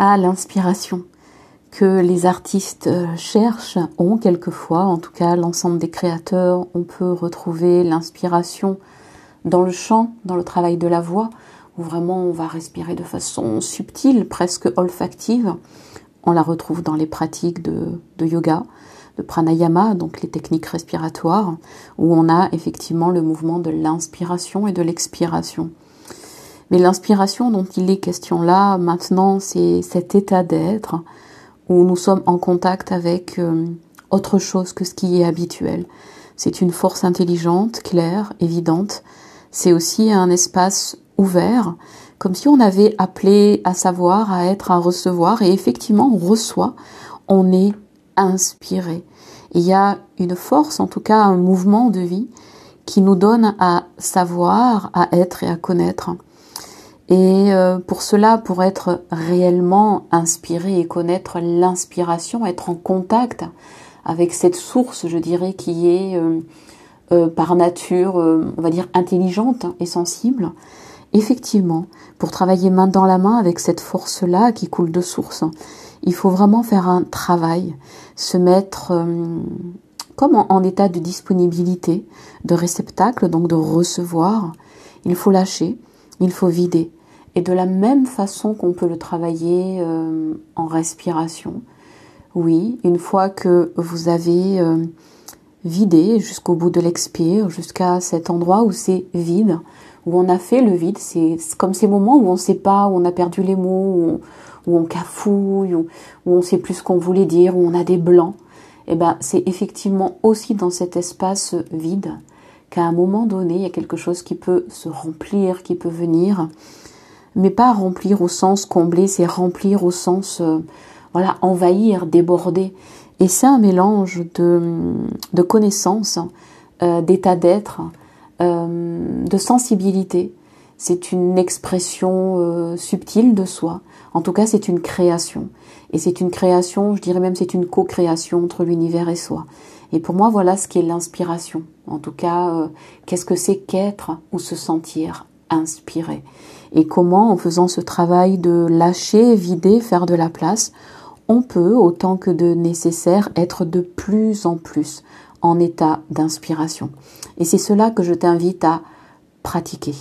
à l'inspiration que les artistes euh, cherchent, ont quelquefois, en tout cas l'ensemble des créateurs, on peut retrouver l'inspiration dans le chant, dans le travail de la voix, où vraiment on va respirer de façon subtile, presque olfactive. On la retrouve dans les pratiques de, de yoga, de pranayama, donc les techniques respiratoires, où on a effectivement le mouvement de l'inspiration et de l'expiration. Mais l'inspiration dont il est question là maintenant, c'est cet état d'être où nous sommes en contact avec euh, autre chose que ce qui est habituel. C'est une force intelligente, claire, évidente. C'est aussi un espace ouvert, comme si on avait appelé à savoir, à être, à recevoir, et effectivement on reçoit, on est inspiré. Il y a une force, en tout cas un mouvement de vie, qui nous donne à savoir, à être et à connaître. Et euh, pour cela, pour être réellement inspiré et connaître l'inspiration, être en contact avec cette source, je dirais, qui est euh, euh, par nature, on va dire, intelligente et sensible, effectivement, pour travailler main dans la main avec cette force-là qui coule de source, il faut vraiment faire un travail, se mettre comme en état de disponibilité, de réceptacle, donc de recevoir. Il faut lâcher, il faut vider. Et de la même façon qu'on peut le travailler euh, en respiration, oui, une fois que vous avez euh, vidé jusqu'au bout de l'expire, jusqu'à cet endroit où c'est vide, où on a fait le vide, c'est comme ces moments où on ne sait pas, où on a perdu les mots, où, on cafouille, où, où on sait plus ce qu'on voulait dire, où on a des blancs. Et eh ben, c'est effectivement aussi dans cet espace vide qu'à un moment donné, il y a quelque chose qui peut se remplir, qui peut venir mais pas remplir au sens combler, c'est remplir au sens euh, voilà envahir, déborder. Et c'est un mélange de, de connaissances, euh, d'état d'être, euh, de sensibilité. C'est une expression subtile de soi. En tout cas, c'est une création. Et c'est une création, je dirais même, c'est une co-création entre l'univers et soi. Et pour moi, voilà ce qu'est l'inspiration. En tout cas, qu'est-ce que c'est qu'être ou se sentir inspiré et comment en faisant ce travail de lâcher, vider, faire de la place, on peut, autant que de nécessaire, être de plus en plus en état d'inspiration. Et c'est cela que je t'invite à pratiquer.